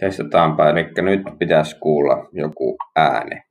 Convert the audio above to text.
Testataanpa, eli nyt pitäisi kuulla joku ääni.